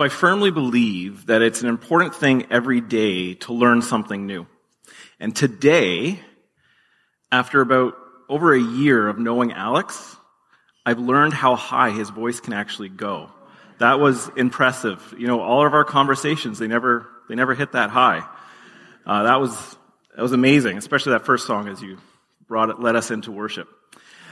I firmly believe that it's an important thing every day to learn something new. And today, after about over a year of knowing Alex, I've learned how high his voice can actually go. That was impressive. You know, all of our conversations, they never, they never hit that high. Uh, that was, that was amazing, especially that first song as you brought it, led us into worship.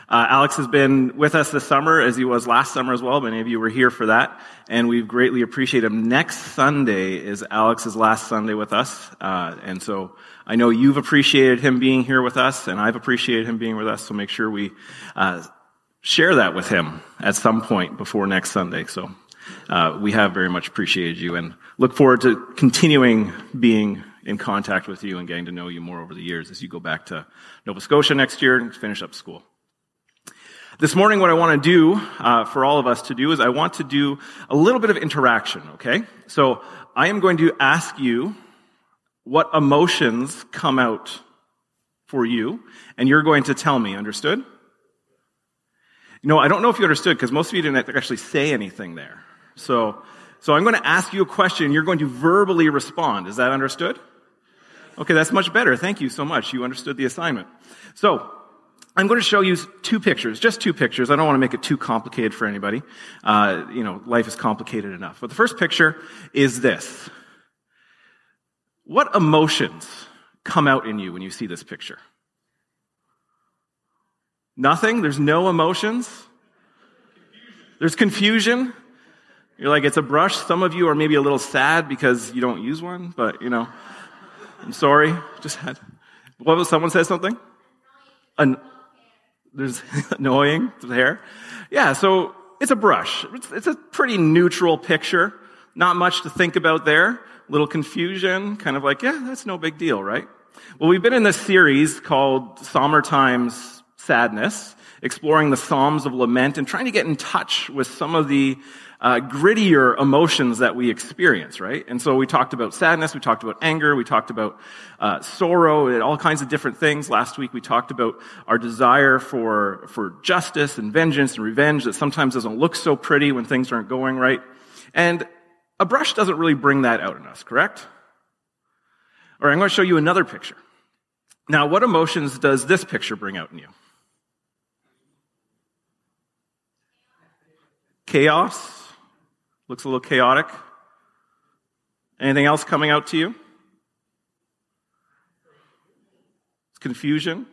Uh, Alex has been with us this summer, as he was last summer as well. Many of you were here for that, and we greatly appreciate him. Next Sunday is Alex's last Sunday with us, uh, and so I know you've appreciated him being here with us, and I've appreciated him being with us. So make sure we uh, share that with him at some point before next Sunday. So uh, we have very much appreciated you, and look forward to continuing being in contact with you and getting to know you more over the years as you go back to Nova Scotia next year and finish up school. This morning, what I want to do uh, for all of us to do is I want to do a little bit of interaction, okay? So I am going to ask you what emotions come out for you, and you're going to tell me, understood? You know, I don't know if you understood because most of you didn't actually say anything there. So, so I'm going to ask you a question, you're going to verbally respond. Is that understood? Okay, that's much better. Thank you so much. You understood the assignment. So, I'm going to show you two pictures, just two pictures. I don't want to make it too complicated for anybody. Uh, you know, life is complicated enough. But the first picture is this. What emotions come out in you when you see this picture? Nothing? There's no emotions? There's confusion? You're like, it's a brush. Some of you are maybe a little sad because you don't use one, but you know, I'm sorry. Just had, what was, someone said something? An, there's annoying the hair. Yeah, so it's a brush. It's, it's a pretty neutral picture. Not much to think about there. Little confusion, kind of like, yeah, that's no big deal, right? Well, we've been in this series called Times Sadness, exploring the Psalms of Lament and trying to get in touch with some of the uh, grittier emotions that we experience, right? And so we talked about sadness, we talked about anger, we talked about uh, sorrow, and all kinds of different things. Last week we talked about our desire for for justice and vengeance and revenge that sometimes doesn't look so pretty when things aren't going right. And a brush doesn't really bring that out in us, correct? All right, I'm going to show you another picture. Now, what emotions does this picture bring out in you? Chaos, Looks a little chaotic. Anything else coming out to you? It's confusion.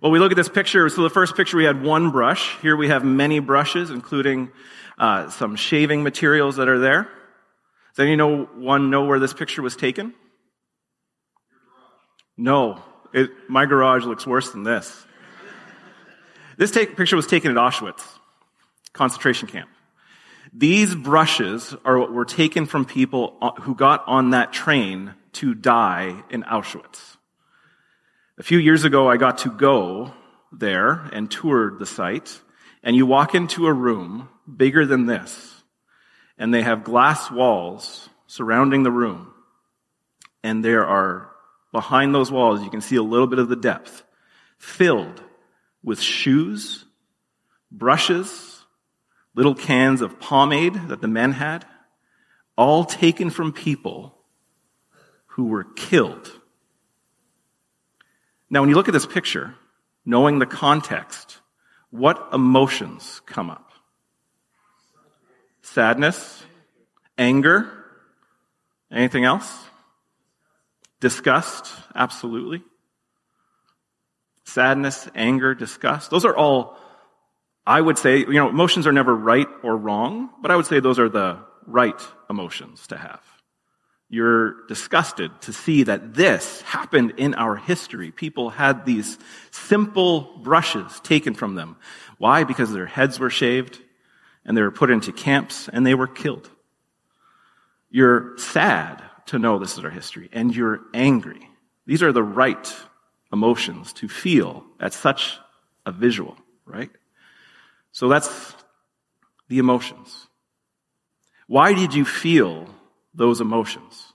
Well, we look at this picture. So the first picture, we had one brush. Here we have many brushes, including uh, some shaving materials that are there. Does anyone know where this picture was taken? No. It, my garage looks worse than this. this take, picture was taken at Auschwitz concentration camp. These brushes are what were taken from people who got on that train to die in Auschwitz. A few years ago, I got to go there and toured the site, and you walk into a room bigger than this, and they have glass walls surrounding the room, and there are, behind those walls, you can see a little bit of the depth, filled with shoes, brushes, little cans of pomade that the men had, all taken from people who were killed. Now, when you look at this picture, knowing the context, what emotions come up? Sadness, anger, anything else? Disgust, absolutely. Sadness, anger, disgust. Those are all I would say, you know, emotions are never right or wrong, but I would say those are the right emotions to have. You're disgusted to see that this happened in our history. People had these simple brushes taken from them. Why? Because their heads were shaved and they were put into camps and they were killed. You're sad to know this is our history and you're angry. These are the right emotions to feel at such a visual, right? So that's the emotions. Why did you feel those emotions?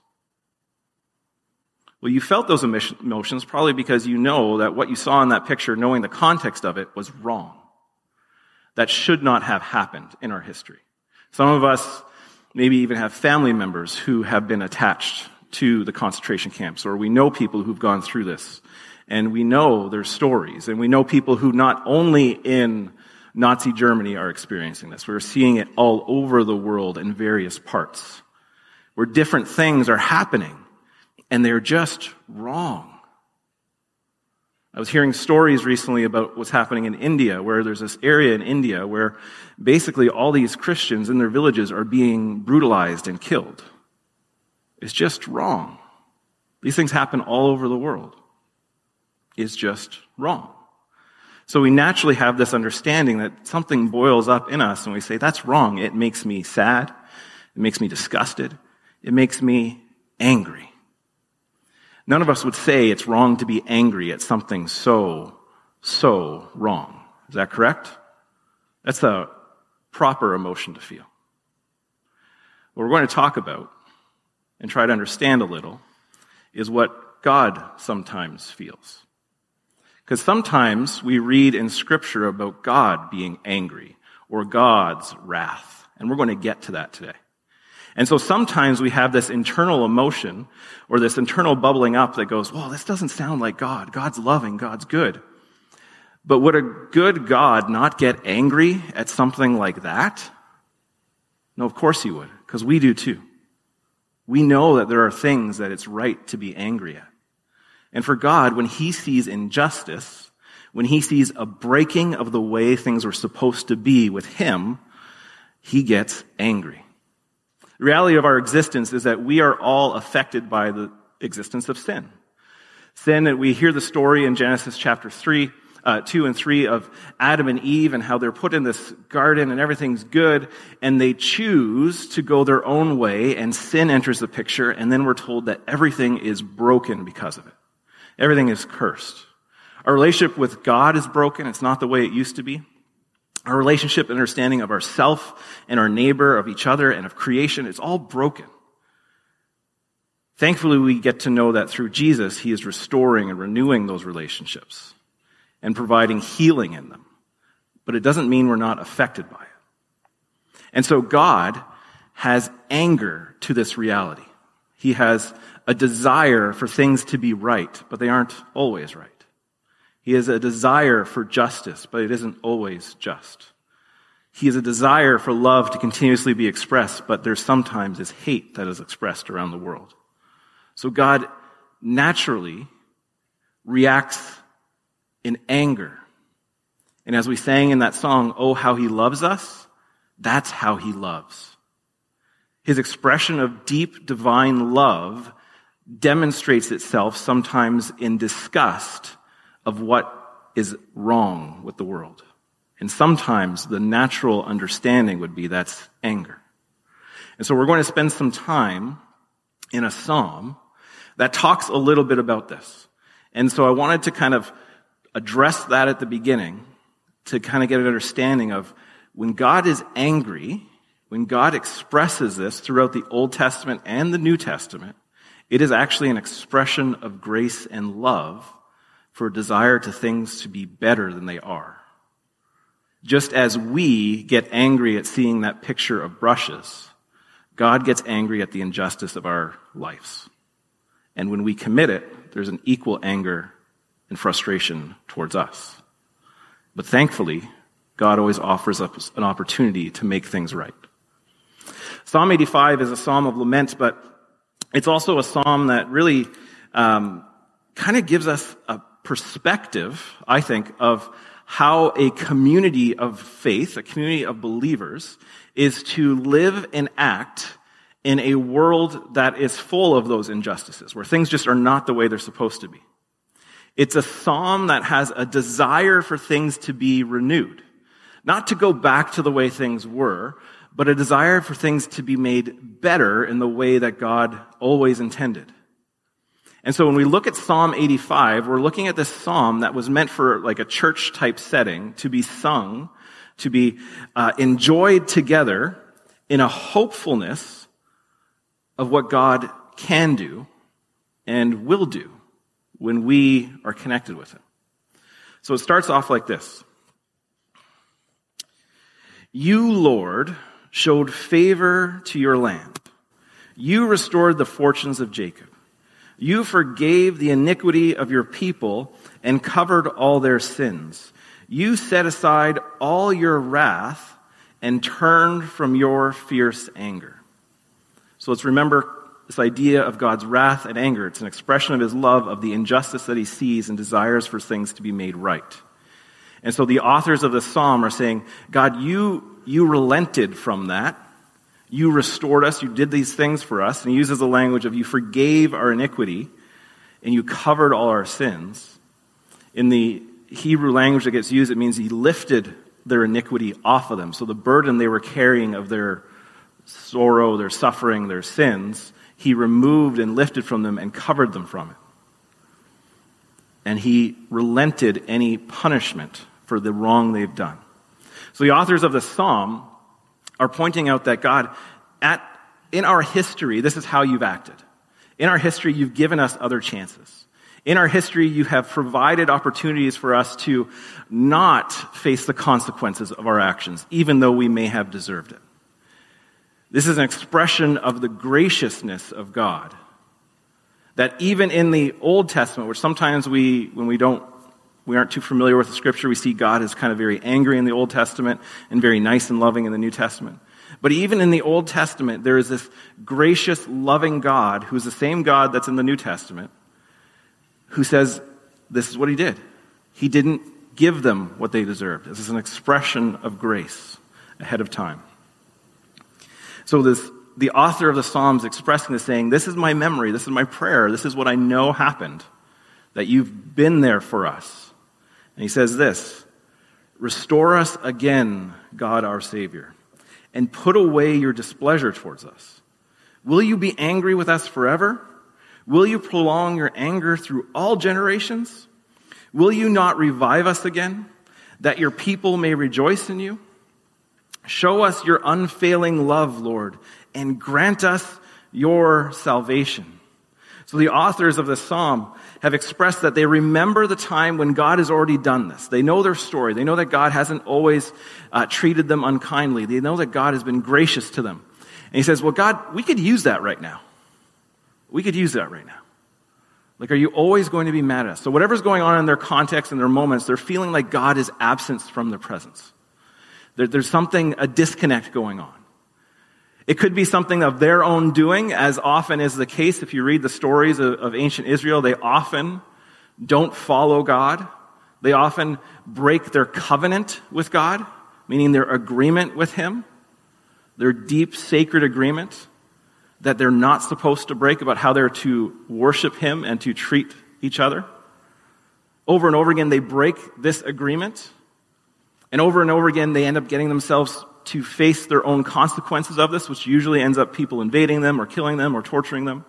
Well, you felt those emotions probably because you know that what you saw in that picture, knowing the context of it, was wrong. That should not have happened in our history. Some of us maybe even have family members who have been attached to the concentration camps, or we know people who've gone through this, and we know their stories, and we know people who not only in Nazi Germany are experiencing this, we're seeing it all over the world in various parts, where different things are happening, and they're just wrong. I was hearing stories recently about what's happening in India, where there's this area in India where basically all these Christians in their villages are being brutalized and killed. It's just wrong. These things happen all over the world. It's just wrong. So we naturally have this understanding that something boils up in us and we say, that's wrong. It makes me sad. It makes me disgusted. It makes me angry. None of us would say it's wrong to be angry at something so, so wrong. Is that correct? That's a proper emotion to feel. What we're going to talk about and try to understand a little is what God sometimes feels. Because sometimes we read in Scripture about God being angry or God's wrath. And we're going to get to that today. And so sometimes we have this internal emotion or this internal bubbling up that goes, well, this doesn't sound like God. God's loving. God's good. But would a good God not get angry at something like that? No, of course he would, because we do too. We know that there are things that it's right to be angry at. And for God, when he sees injustice, when he sees a breaking of the way things were supposed to be with him, he gets angry. The reality of our existence is that we are all affected by the existence of sin. Sin, that we hear the story in Genesis chapter 3, uh, 2 and 3 of Adam and Eve and how they're put in this garden and everything's good and they choose to go their own way and sin enters the picture and then we're told that everything is broken because of it. Everything is cursed. Our relationship with God is broken. It's not the way it used to be. Our relationship and understanding of ourself and our neighbor, of each other, and of creation, it's all broken. Thankfully, we get to know that through Jesus, He is restoring and renewing those relationships and providing healing in them. But it doesn't mean we're not affected by it. And so God has anger to this reality. He has a desire for things to be right, but they aren't always right. He has a desire for justice, but it isn't always just. He has a desire for love to continuously be expressed, but there's sometimes this hate that is expressed around the world. So God naturally reacts in anger. And as we sang in that song, Oh, how he loves us, that's how he loves. His expression of deep divine love demonstrates itself sometimes in disgust of what is wrong with the world. And sometimes the natural understanding would be that's anger. And so we're going to spend some time in a psalm that talks a little bit about this. And so I wanted to kind of address that at the beginning to kind of get an understanding of when God is angry, when God expresses this throughout the Old Testament and the New Testament, it is actually an expression of grace and love for a desire to things to be better than they are. Just as we get angry at seeing that picture of brushes, God gets angry at the injustice of our lives. And when we commit it, there's an equal anger and frustration towards us. But thankfully, God always offers us an opportunity to make things right. Psalm 85 is a psalm of lament, but it's also a psalm that really um, kind of gives us a perspective, I think, of how a community of faith, a community of believers, is to live and act in a world that is full of those injustices, where things just are not the way they're supposed to be. It's a psalm that has a desire for things to be renewed. Not to go back to the way things were, but a desire for things to be made better in the way that God always intended. And so when we look at Psalm 85, we're looking at this psalm that was meant for like a church type setting to be sung, to be uh, enjoyed together in a hopefulness of what God can do and will do when we are connected with Him. So it starts off like this. You, Lord, showed favor to your land. You restored the fortunes of Jacob. You forgave the iniquity of your people and covered all their sins. You set aside all your wrath and turned from your fierce anger. So let's remember this idea of God's wrath and anger. It's an expression of his love of the injustice that he sees and desires for things to be made right. And so the authors of the psalm are saying, God, you, you relented from that. You restored us. You did these things for us. And he uses the language of you forgave our iniquity and you covered all our sins. In the Hebrew language that gets used, it means he lifted their iniquity off of them. So the burden they were carrying of their sorrow, their suffering, their sins, he removed and lifted from them and covered them from it. And he relented any punishment for the wrong they've done. So the authors of the psalm are pointing out that God, at, in our history, this is how you've acted. In our history, you've given us other chances. In our history, you have provided opportunities for us to not face the consequences of our actions, even though we may have deserved it. This is an expression of the graciousness of God. That even in the Old Testament, which sometimes we, when we don't, we aren't too familiar with the scripture, we see God as kind of very angry in the Old Testament and very nice and loving in the New Testament. But even in the Old Testament, there is this gracious, loving God who is the same God that's in the New Testament, who says, this is what he did. He didn't give them what they deserved. This is an expression of grace ahead of time. So this, the author of the Psalms expressing this saying, this is my memory, this is my prayer, this is what I know happened, that you've been there for us. And he says this, restore us again, God our Savior, and put away your displeasure towards us. Will you be angry with us forever? Will you prolong your anger through all generations? Will you not revive us again, that your people may rejoice in you? Show us your unfailing love, Lord, and grant us your salvation. So the authors of the psalm have expressed that they remember the time when God has already done this. They know their story. They know that God hasn't always uh, treated them unkindly. They know that God has been gracious to them. And he says, well, God, we could use that right now. We could use that right now. Like, are you always going to be mad at us? So whatever's going on in their context and their moments, they're feeling like God is absent from their presence. There, there's something, a disconnect going on. It could be something of their own doing, as often is the case if you read the stories of, of ancient Israel. They often don't follow God. They often break their covenant with God, meaning their agreement with Him, their deep sacred agreement that they're not supposed to break about how they're to worship Him and to treat each other. Over and over again, they break this agreement and over and over again, they end up getting themselves to face their own consequences of this, which usually ends up people invading them or killing them or torturing them.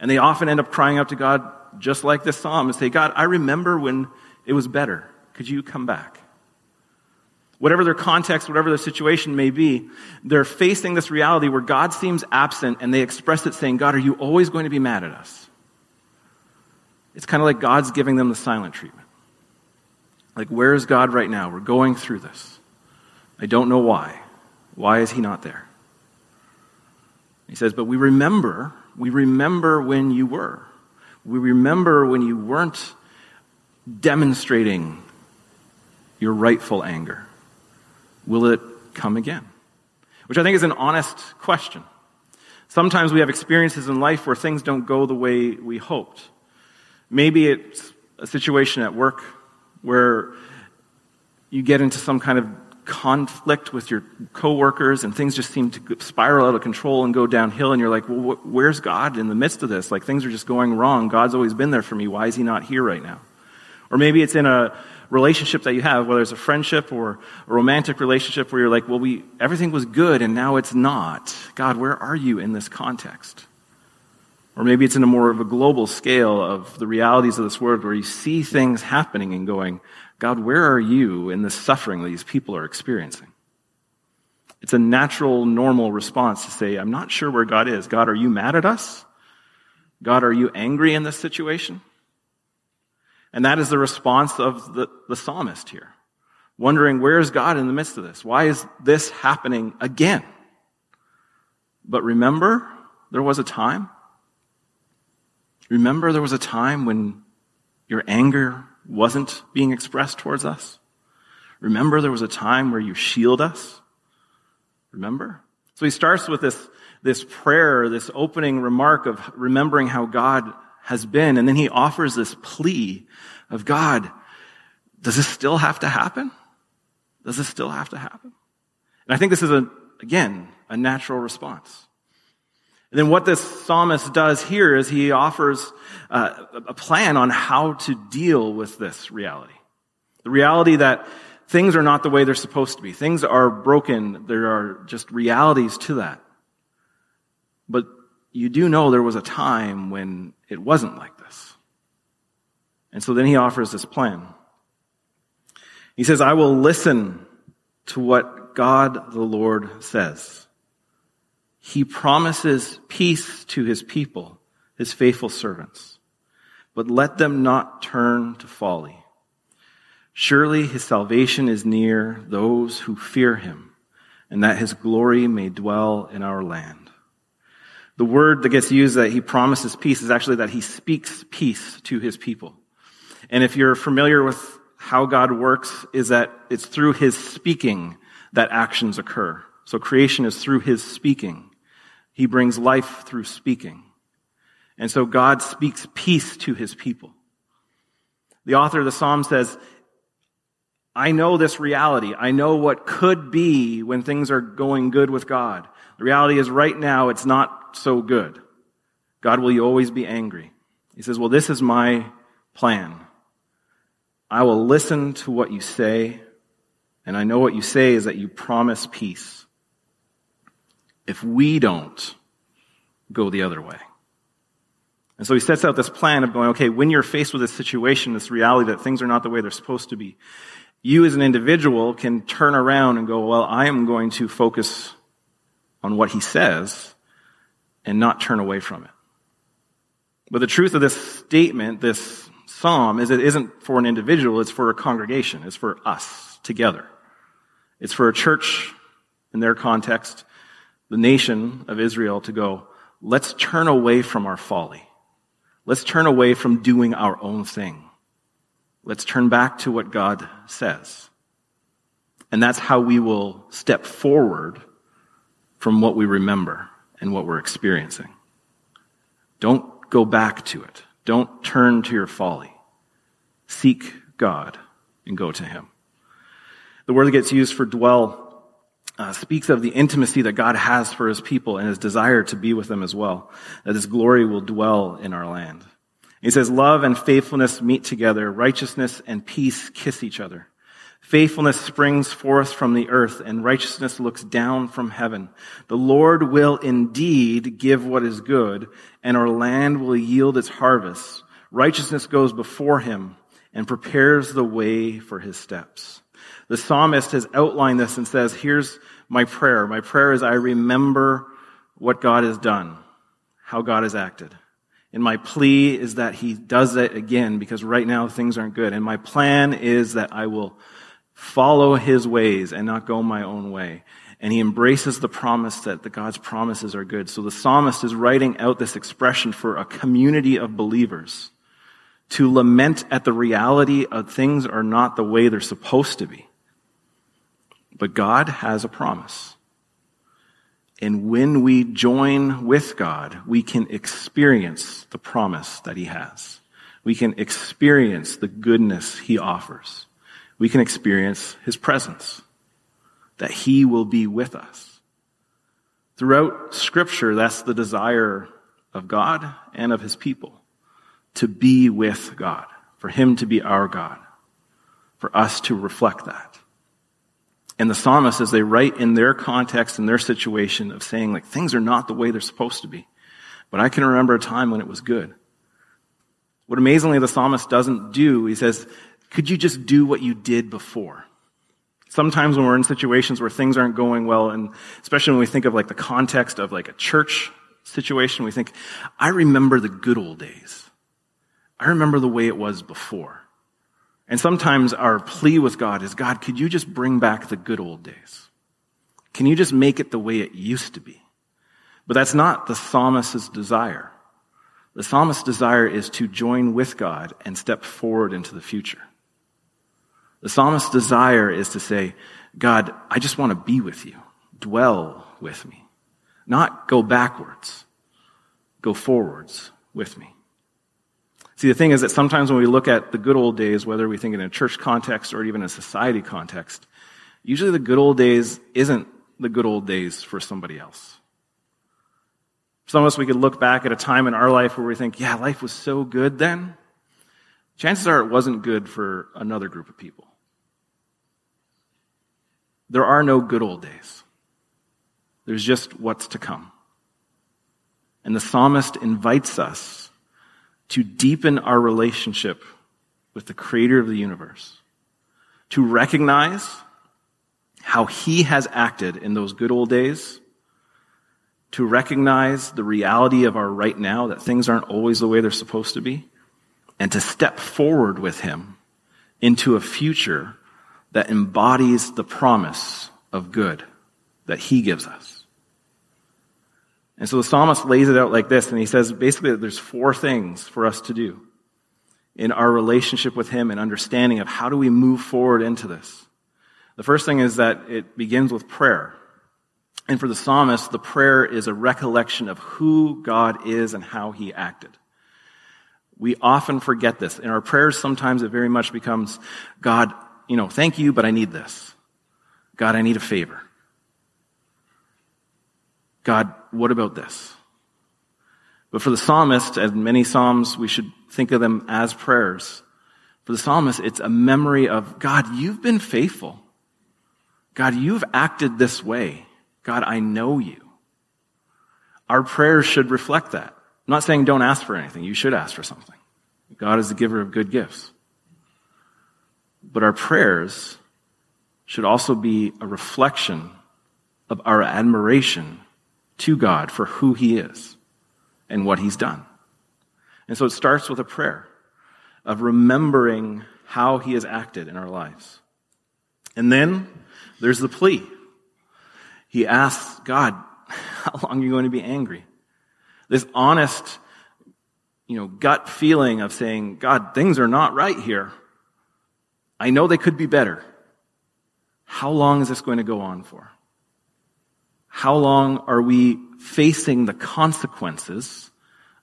And they often end up crying out to God, just like this psalm, and say, God, I remember when it was better. Could you come back? Whatever their context, whatever their situation may be, they're facing this reality where God seems absent and they express it saying, God, are you always going to be mad at us? It's kind of like God's giving them the silent treatment. Like, where is God right now? We're going through this. I don't know why. Why is he not there? He says, but we remember, we remember when you were. We remember when you weren't demonstrating your rightful anger. Will it come again? Which I think is an honest question. Sometimes we have experiences in life where things don't go the way we hoped. Maybe it's a situation at work where you get into some kind of conflict with your coworkers and things just seem to spiral out of control and go downhill and you're like well wh- where's god in the midst of this? Like things are just going wrong. God's always been there for me. Why is he not here right now? Or maybe it's in a relationship that you have whether it's a friendship or a romantic relationship where you're like well we everything was good and now it's not. God where are you in this context or maybe it's in a more of a global scale of the realities of this world where you see things happening and going, God, where are you in the suffering these people are experiencing? It's a natural, normal response to say, I'm not sure where God is. God, are you mad at us? God, are you angry in this situation? And that is the response of the, the psalmist here. Wondering, where is God in the midst of this? Why is this happening again? But remember, there was a time. Remember, there was a time when your anger wasn't being expressed towards us. Remember, there was a time where you shield us. Remember? So he starts with this, this prayer, this opening remark of remembering how God has been, and then he offers this plea of God, does this still have to happen? Does this still have to happen? And I think this is a, again, a natural response. And then what this psalmist does here is he offers uh, a plan on how to deal with this reality. The reality that things are not the way they're supposed to be. Things are broken. There are just realities to that. But you do know there was a time when it wasn't like this. And so then he offers this plan. He says, I will listen to what God the Lord says. He promises peace to his people, his faithful servants, but let them not turn to folly. Surely his salvation is near those who fear him, and that his glory may dwell in our land. The word that gets used that he promises peace is actually that he speaks peace to his people. And if you're familiar with how God works, is that it's through his speaking that actions occur. So creation is through his speaking. He brings life through speaking. And so God speaks peace to his people. The author of the psalm says, I know this reality. I know what could be when things are going good with God. The reality is right now it's not so good. God, will you always be angry? He says, well, this is my plan. I will listen to what you say, and I know what you say is that you promise peace if we don't go the other way. And so he sets out this plan of going, okay, when you're faced with this situation, this reality that things are not the way they're supposed to be, you as an individual can turn around and go, well, I am going to focus on what he says and not turn away from it. But the truth of this statement, this psalm, is it isn't for an individual, it's for a congregation. It's for us together. It's for a church in their context the nation of Israel to go, let's turn away from our folly. Let's turn away from doing our own thing. Let's turn back to what God says. And that's how we will step forward from what we remember and what we're experiencing. Don't go back to it. Don't turn to your folly. Seek God and go to Him. The word that gets used for dwell uh, speaks of the intimacy that God has for his people and his desire to be with them as well, that his glory will dwell in our land. He says, love and faithfulness meet together, righteousness and peace kiss each other. Faithfulness springs forth from the earth and righteousness looks down from heaven. The Lord will indeed give what is good and our land will yield its harvest. Righteousness goes before him and prepares the way for his steps. The psalmist has outlined this and says, here's my prayer. My prayer is I remember what God has done, how God has acted. And my plea is that he does it again because right now things aren't good. And my plan is that I will follow his ways and not go my own way. And he embraces the promise that the God's promises are good. So the psalmist is writing out this expression for a community of believers to lament at the reality of things are not the way they're supposed to be. But God has a promise. And when we join with God, we can experience the promise that He has. We can experience the goodness He offers. We can experience His presence, that He will be with us. Throughout Scripture, that's the desire of God and of His people to be with God, for Him to be our God, for us to reflect that. And the psalmists, as they write in their context and their situation of saying, like, things are not the way they're supposed to be. But I can remember a time when it was good. What amazingly the psalmist doesn't do, he says, could you just do what you did before? Sometimes when we're in situations where things aren't going well, and especially when we think of like the context of like a church situation, we think, I remember the good old days. I remember the way it was before. And sometimes our plea with God is, God, could you just bring back the good old days? Can you just make it the way it used to be? But that's not the psalmist's desire. The psalmist's desire is to join with God and step forward into the future. The psalmist's desire is to say, God, I just want to be with you. Dwell with me. Not go backwards. Go forwards with me. See, the thing is that sometimes when we look at the good old days, whether we think in a church context or even a society context, usually the good old days isn't the good old days for somebody else. Some of us, we could look back at a time in our life where we think, yeah, life was so good then. Chances are it wasn't good for another group of people. There are no good old days. There's just what's to come. And the psalmist invites us to deepen our relationship with the creator of the universe, to recognize how he has acted in those good old days, to recognize the reality of our right now, that things aren't always the way they're supposed to be, and to step forward with him into a future that embodies the promise of good that he gives us. And so the psalmist lays it out like this, and he says basically that there's four things for us to do in our relationship with him and understanding of how do we move forward into this. The first thing is that it begins with prayer. And for the psalmist, the prayer is a recollection of who God is and how he acted. We often forget this. In our prayers, sometimes it very much becomes, God, you know, thank you, but I need this. God, I need a favor. God, what about this? But for the psalmist, and many psalms, we should think of them as prayers. For the psalmist, it's a memory of, God, you've been faithful. God, you've acted this way. God, I know you. Our prayers should reflect that. I'm not saying don't ask for anything. You should ask for something. God is the giver of good gifts. But our prayers should also be a reflection of our admiration to God for who He is and what He's done. And so it starts with a prayer of remembering how He has acted in our lives. And then there's the plea. He asks God, how long are you going to be angry? This honest, you know, gut feeling of saying, God, things are not right here. I know they could be better. How long is this going to go on for? How long are we facing the consequences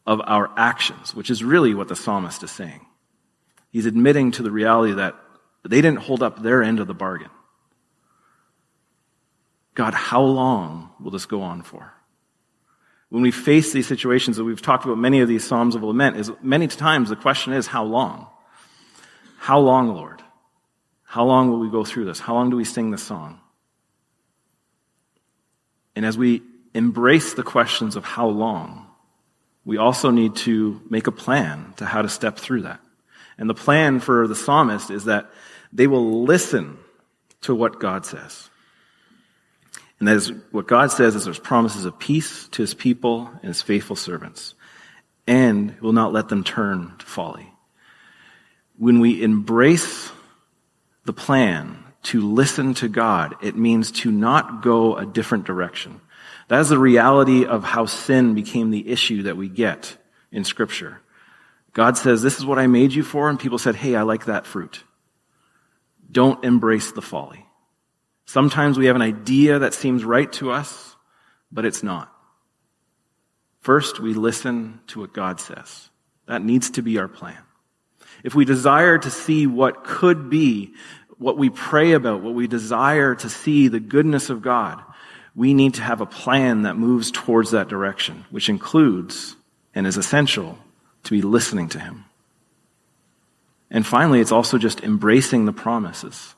of our actions, which is really what the psalmist is saying. He's admitting to the reality that they didn't hold up their end of the bargain. God, how long will this go on for? When we face these situations that we've talked about many of these Psalms of lament, is many times the question is, how long? How long, Lord? How long will we go through this? How long do we sing this song? And as we embrace the questions of how long, we also need to make a plan to how to step through that. And the plan for the psalmist is that they will listen to what God says. And that is what God says is there's promises of peace to his people and his faithful servants, and will not let them turn to folly. When we embrace the plan to listen to God, it means to not go a different direction. That is the reality of how sin became the issue that we get in Scripture. God says, This is what I made you for, and people said, Hey, I like that fruit. Don't embrace the folly. Sometimes we have an idea that seems right to us, but it's not. First, we listen to what God says. That needs to be our plan. If we desire to see what could be, what we pray about, what we desire to see, the goodness of God, we need to have a plan that moves towards that direction, which includes and is essential to be listening to Him. And finally, it's also just embracing the promises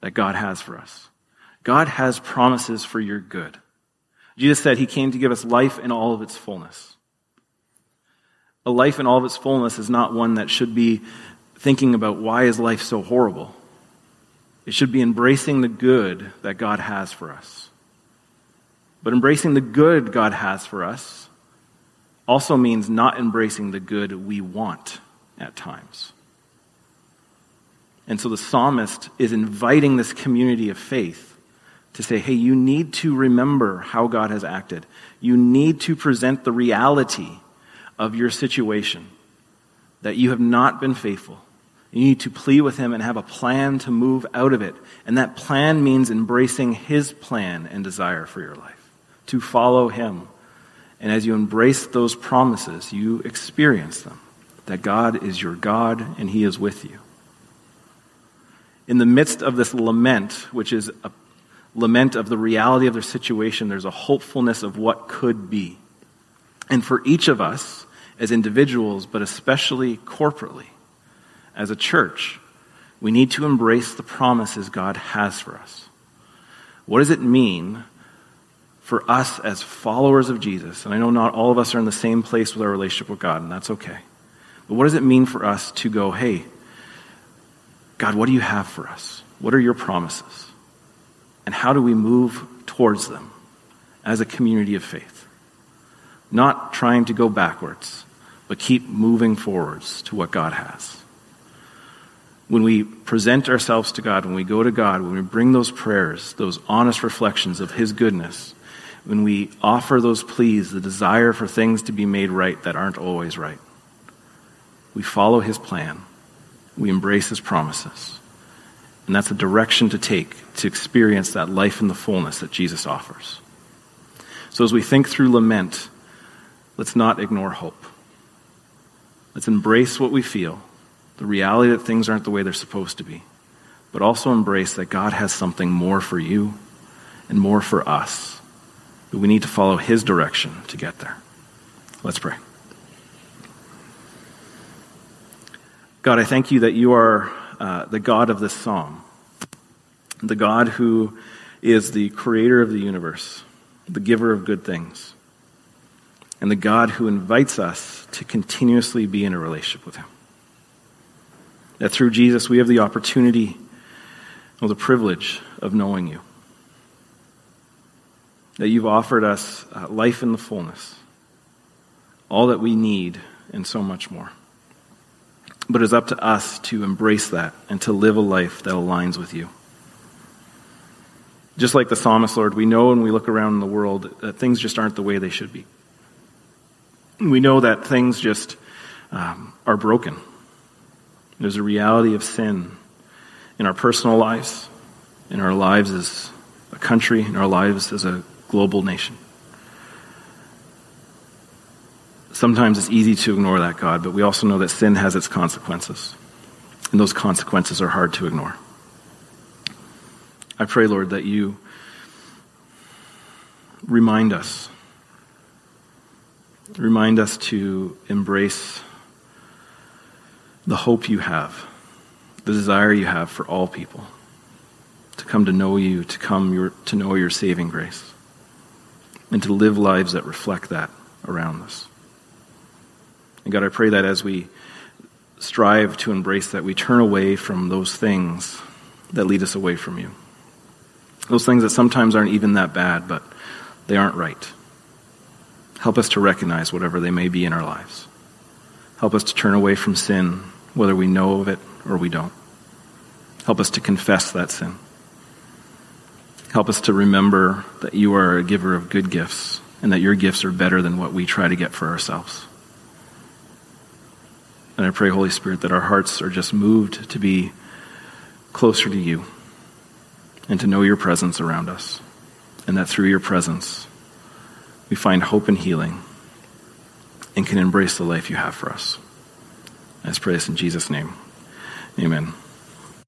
that God has for us. God has promises for your good. Jesus said He came to give us life in all of its fullness. A life in all of its fullness is not one that should be thinking about why is life so horrible. It should be embracing the good that God has for us. But embracing the good God has for us also means not embracing the good we want at times. And so the psalmist is inviting this community of faith to say, hey, you need to remember how God has acted. You need to present the reality of your situation, that you have not been faithful. You need to plead with Him and have a plan to move out of it. And that plan means embracing His plan and desire for your life, to follow Him. And as you embrace those promises, you experience them, that God is your God and He is with you. In the midst of this lament, which is a lament of the reality of their situation, there's a hopefulness of what could be. And for each of us, as individuals, but especially corporately, as a church, we need to embrace the promises God has for us. What does it mean for us as followers of Jesus? And I know not all of us are in the same place with our relationship with God, and that's okay. But what does it mean for us to go, hey, God, what do you have for us? What are your promises? And how do we move towards them as a community of faith? Not trying to go backwards, but keep moving forwards to what God has. When we present ourselves to God, when we go to God, when we bring those prayers, those honest reflections of His goodness, when we offer those pleas, the desire for things to be made right that aren't always right, we follow His plan. We embrace His promises. And that's a direction to take to experience that life in the fullness that Jesus offers. So as we think through lament, let's not ignore hope. Let's embrace what we feel, the reality that things aren't the way they're supposed to be, but also embrace that God has something more for you and more for us. But we need to follow His direction to get there. Let's pray. God, I thank you that you are uh, the God of this psalm, the God who is the creator of the universe, the giver of good things, and the God who invites us to continuously be in a relationship with Him. That through Jesus we have the opportunity or the privilege of knowing you. That you've offered us uh, life in the fullness, all that we need, and so much more. But it's up to us to embrace that and to live a life that aligns with you. Just like the psalmist, Lord, we know when we look around in the world that things just aren't the way they should be. We know that things just um, are broken. There's a reality of sin in our personal lives, in our lives as a country, in our lives as a global nation. Sometimes it's easy to ignore that, God, but we also know that sin has its consequences. And those consequences are hard to ignore. I pray, Lord, that you remind us. Remind us to embrace the hope you have, the desire you have for all people to come to know you, to come your, to know your saving grace, and to live lives that reflect that around us. And God, I pray that as we strive to embrace that, we turn away from those things that lead us away from you. Those things that sometimes aren't even that bad, but they aren't right. Help us to recognize whatever they may be in our lives. Help us to turn away from sin, whether we know of it or we don't. Help us to confess that sin. Help us to remember that you are a giver of good gifts and that your gifts are better than what we try to get for ourselves. And I pray, Holy Spirit, that our hearts are just moved to be closer to you and to know your presence around us. And that through your presence, we find hope and healing and can embrace the life you have for us. Just pray this in Jesus' name. Amen.